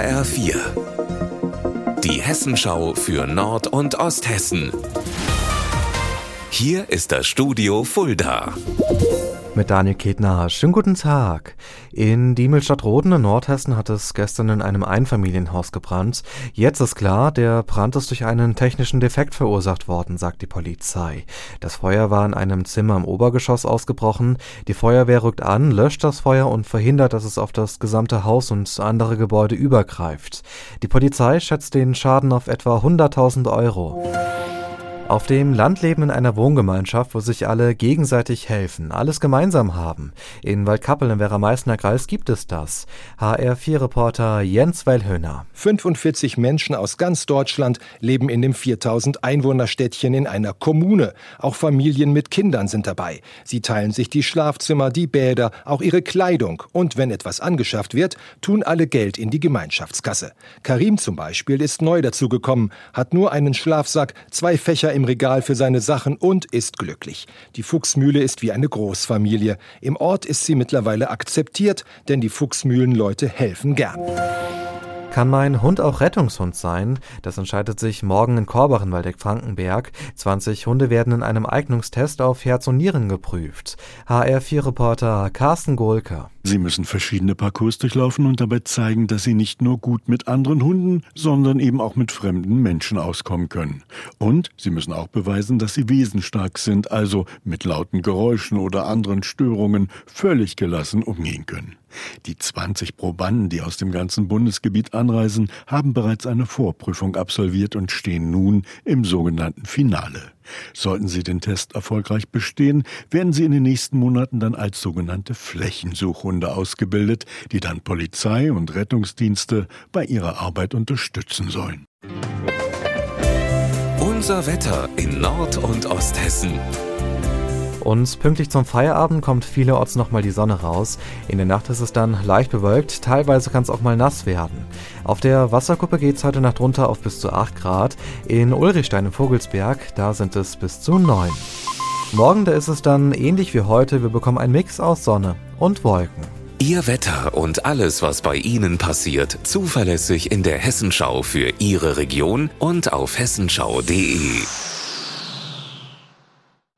HR4. Die Hessenschau für Nord- und Osthessen. Hier ist das Studio Fulda mit Daniel Ketner. Schönen guten Tag. In Diemelstadt-Roden in Nordhessen hat es gestern in einem Einfamilienhaus gebrannt. Jetzt ist klar, der Brand ist durch einen technischen Defekt verursacht worden, sagt die Polizei. Das Feuer war in einem Zimmer im Obergeschoss ausgebrochen. Die Feuerwehr rückt an, löscht das Feuer und verhindert, dass es auf das gesamte Haus und andere Gebäude übergreift. Die Polizei schätzt den Schaden auf etwa 100.000 Euro. Auf dem Land leben in einer Wohngemeinschaft, wo sich alle gegenseitig helfen, alles gemeinsam haben. In Waldkappel im Werra-Meißner Kreis gibt es das. HR4-Reporter Jens Wellhöhner. 45 Menschen aus ganz Deutschland leben in dem 4000 Einwohnerstädtchen in einer Kommune. Auch Familien mit Kindern sind dabei. Sie teilen sich die Schlafzimmer, die Bäder, auch ihre Kleidung. Und wenn etwas angeschafft wird, tun alle Geld in die Gemeinschaftskasse. Karim zum Beispiel ist neu dazugekommen, hat nur einen Schlafsack, zwei Fächer im im Regal für seine Sachen und ist glücklich. Die Fuchsmühle ist wie eine Großfamilie. Im Ort ist sie mittlerweile akzeptiert, denn die Fuchsmühlenleute helfen gern. Kann mein Hund auch Rettungshund sein? Das entscheidet sich morgen in Korbach Waldeck-Frankenberg. 20 Hunde werden in einem Eignungstest auf Herz und Nieren geprüft. HR4-Reporter Carsten Gohlke. Sie müssen verschiedene Parcours durchlaufen und dabei zeigen, dass sie nicht nur gut mit anderen Hunden, sondern eben auch mit fremden Menschen auskommen können. Und sie müssen auch beweisen, dass sie wesensstark sind, also mit lauten Geräuschen oder anderen Störungen völlig gelassen umgehen können. Die 20 Probanden, die aus dem ganzen Bundesgebiet anreisen, haben bereits eine Vorprüfung absolviert und stehen nun im sogenannten Finale. Sollten sie den Test erfolgreich bestehen, werden sie in den nächsten Monaten dann als sogenannte Flächensuchhunde ausgebildet, die dann Polizei und Rettungsdienste bei ihrer Arbeit unterstützen sollen. Unser Wetter in Nord- und Osthessen. Und pünktlich zum Feierabend kommt vielerorts nochmal die Sonne raus. In der Nacht ist es dann leicht bewölkt, teilweise kann es auch mal nass werden. Auf der Wasserkuppe geht es heute Nacht runter auf bis zu 8 Grad. In Ulrichstein im Vogelsberg, da sind es bis zu 9. Morgen, da ist es dann ähnlich wie heute, wir bekommen einen Mix aus Sonne und Wolken. Ihr Wetter und alles, was bei Ihnen passiert, zuverlässig in der Hessenschau für Ihre Region und auf hessenschau.de.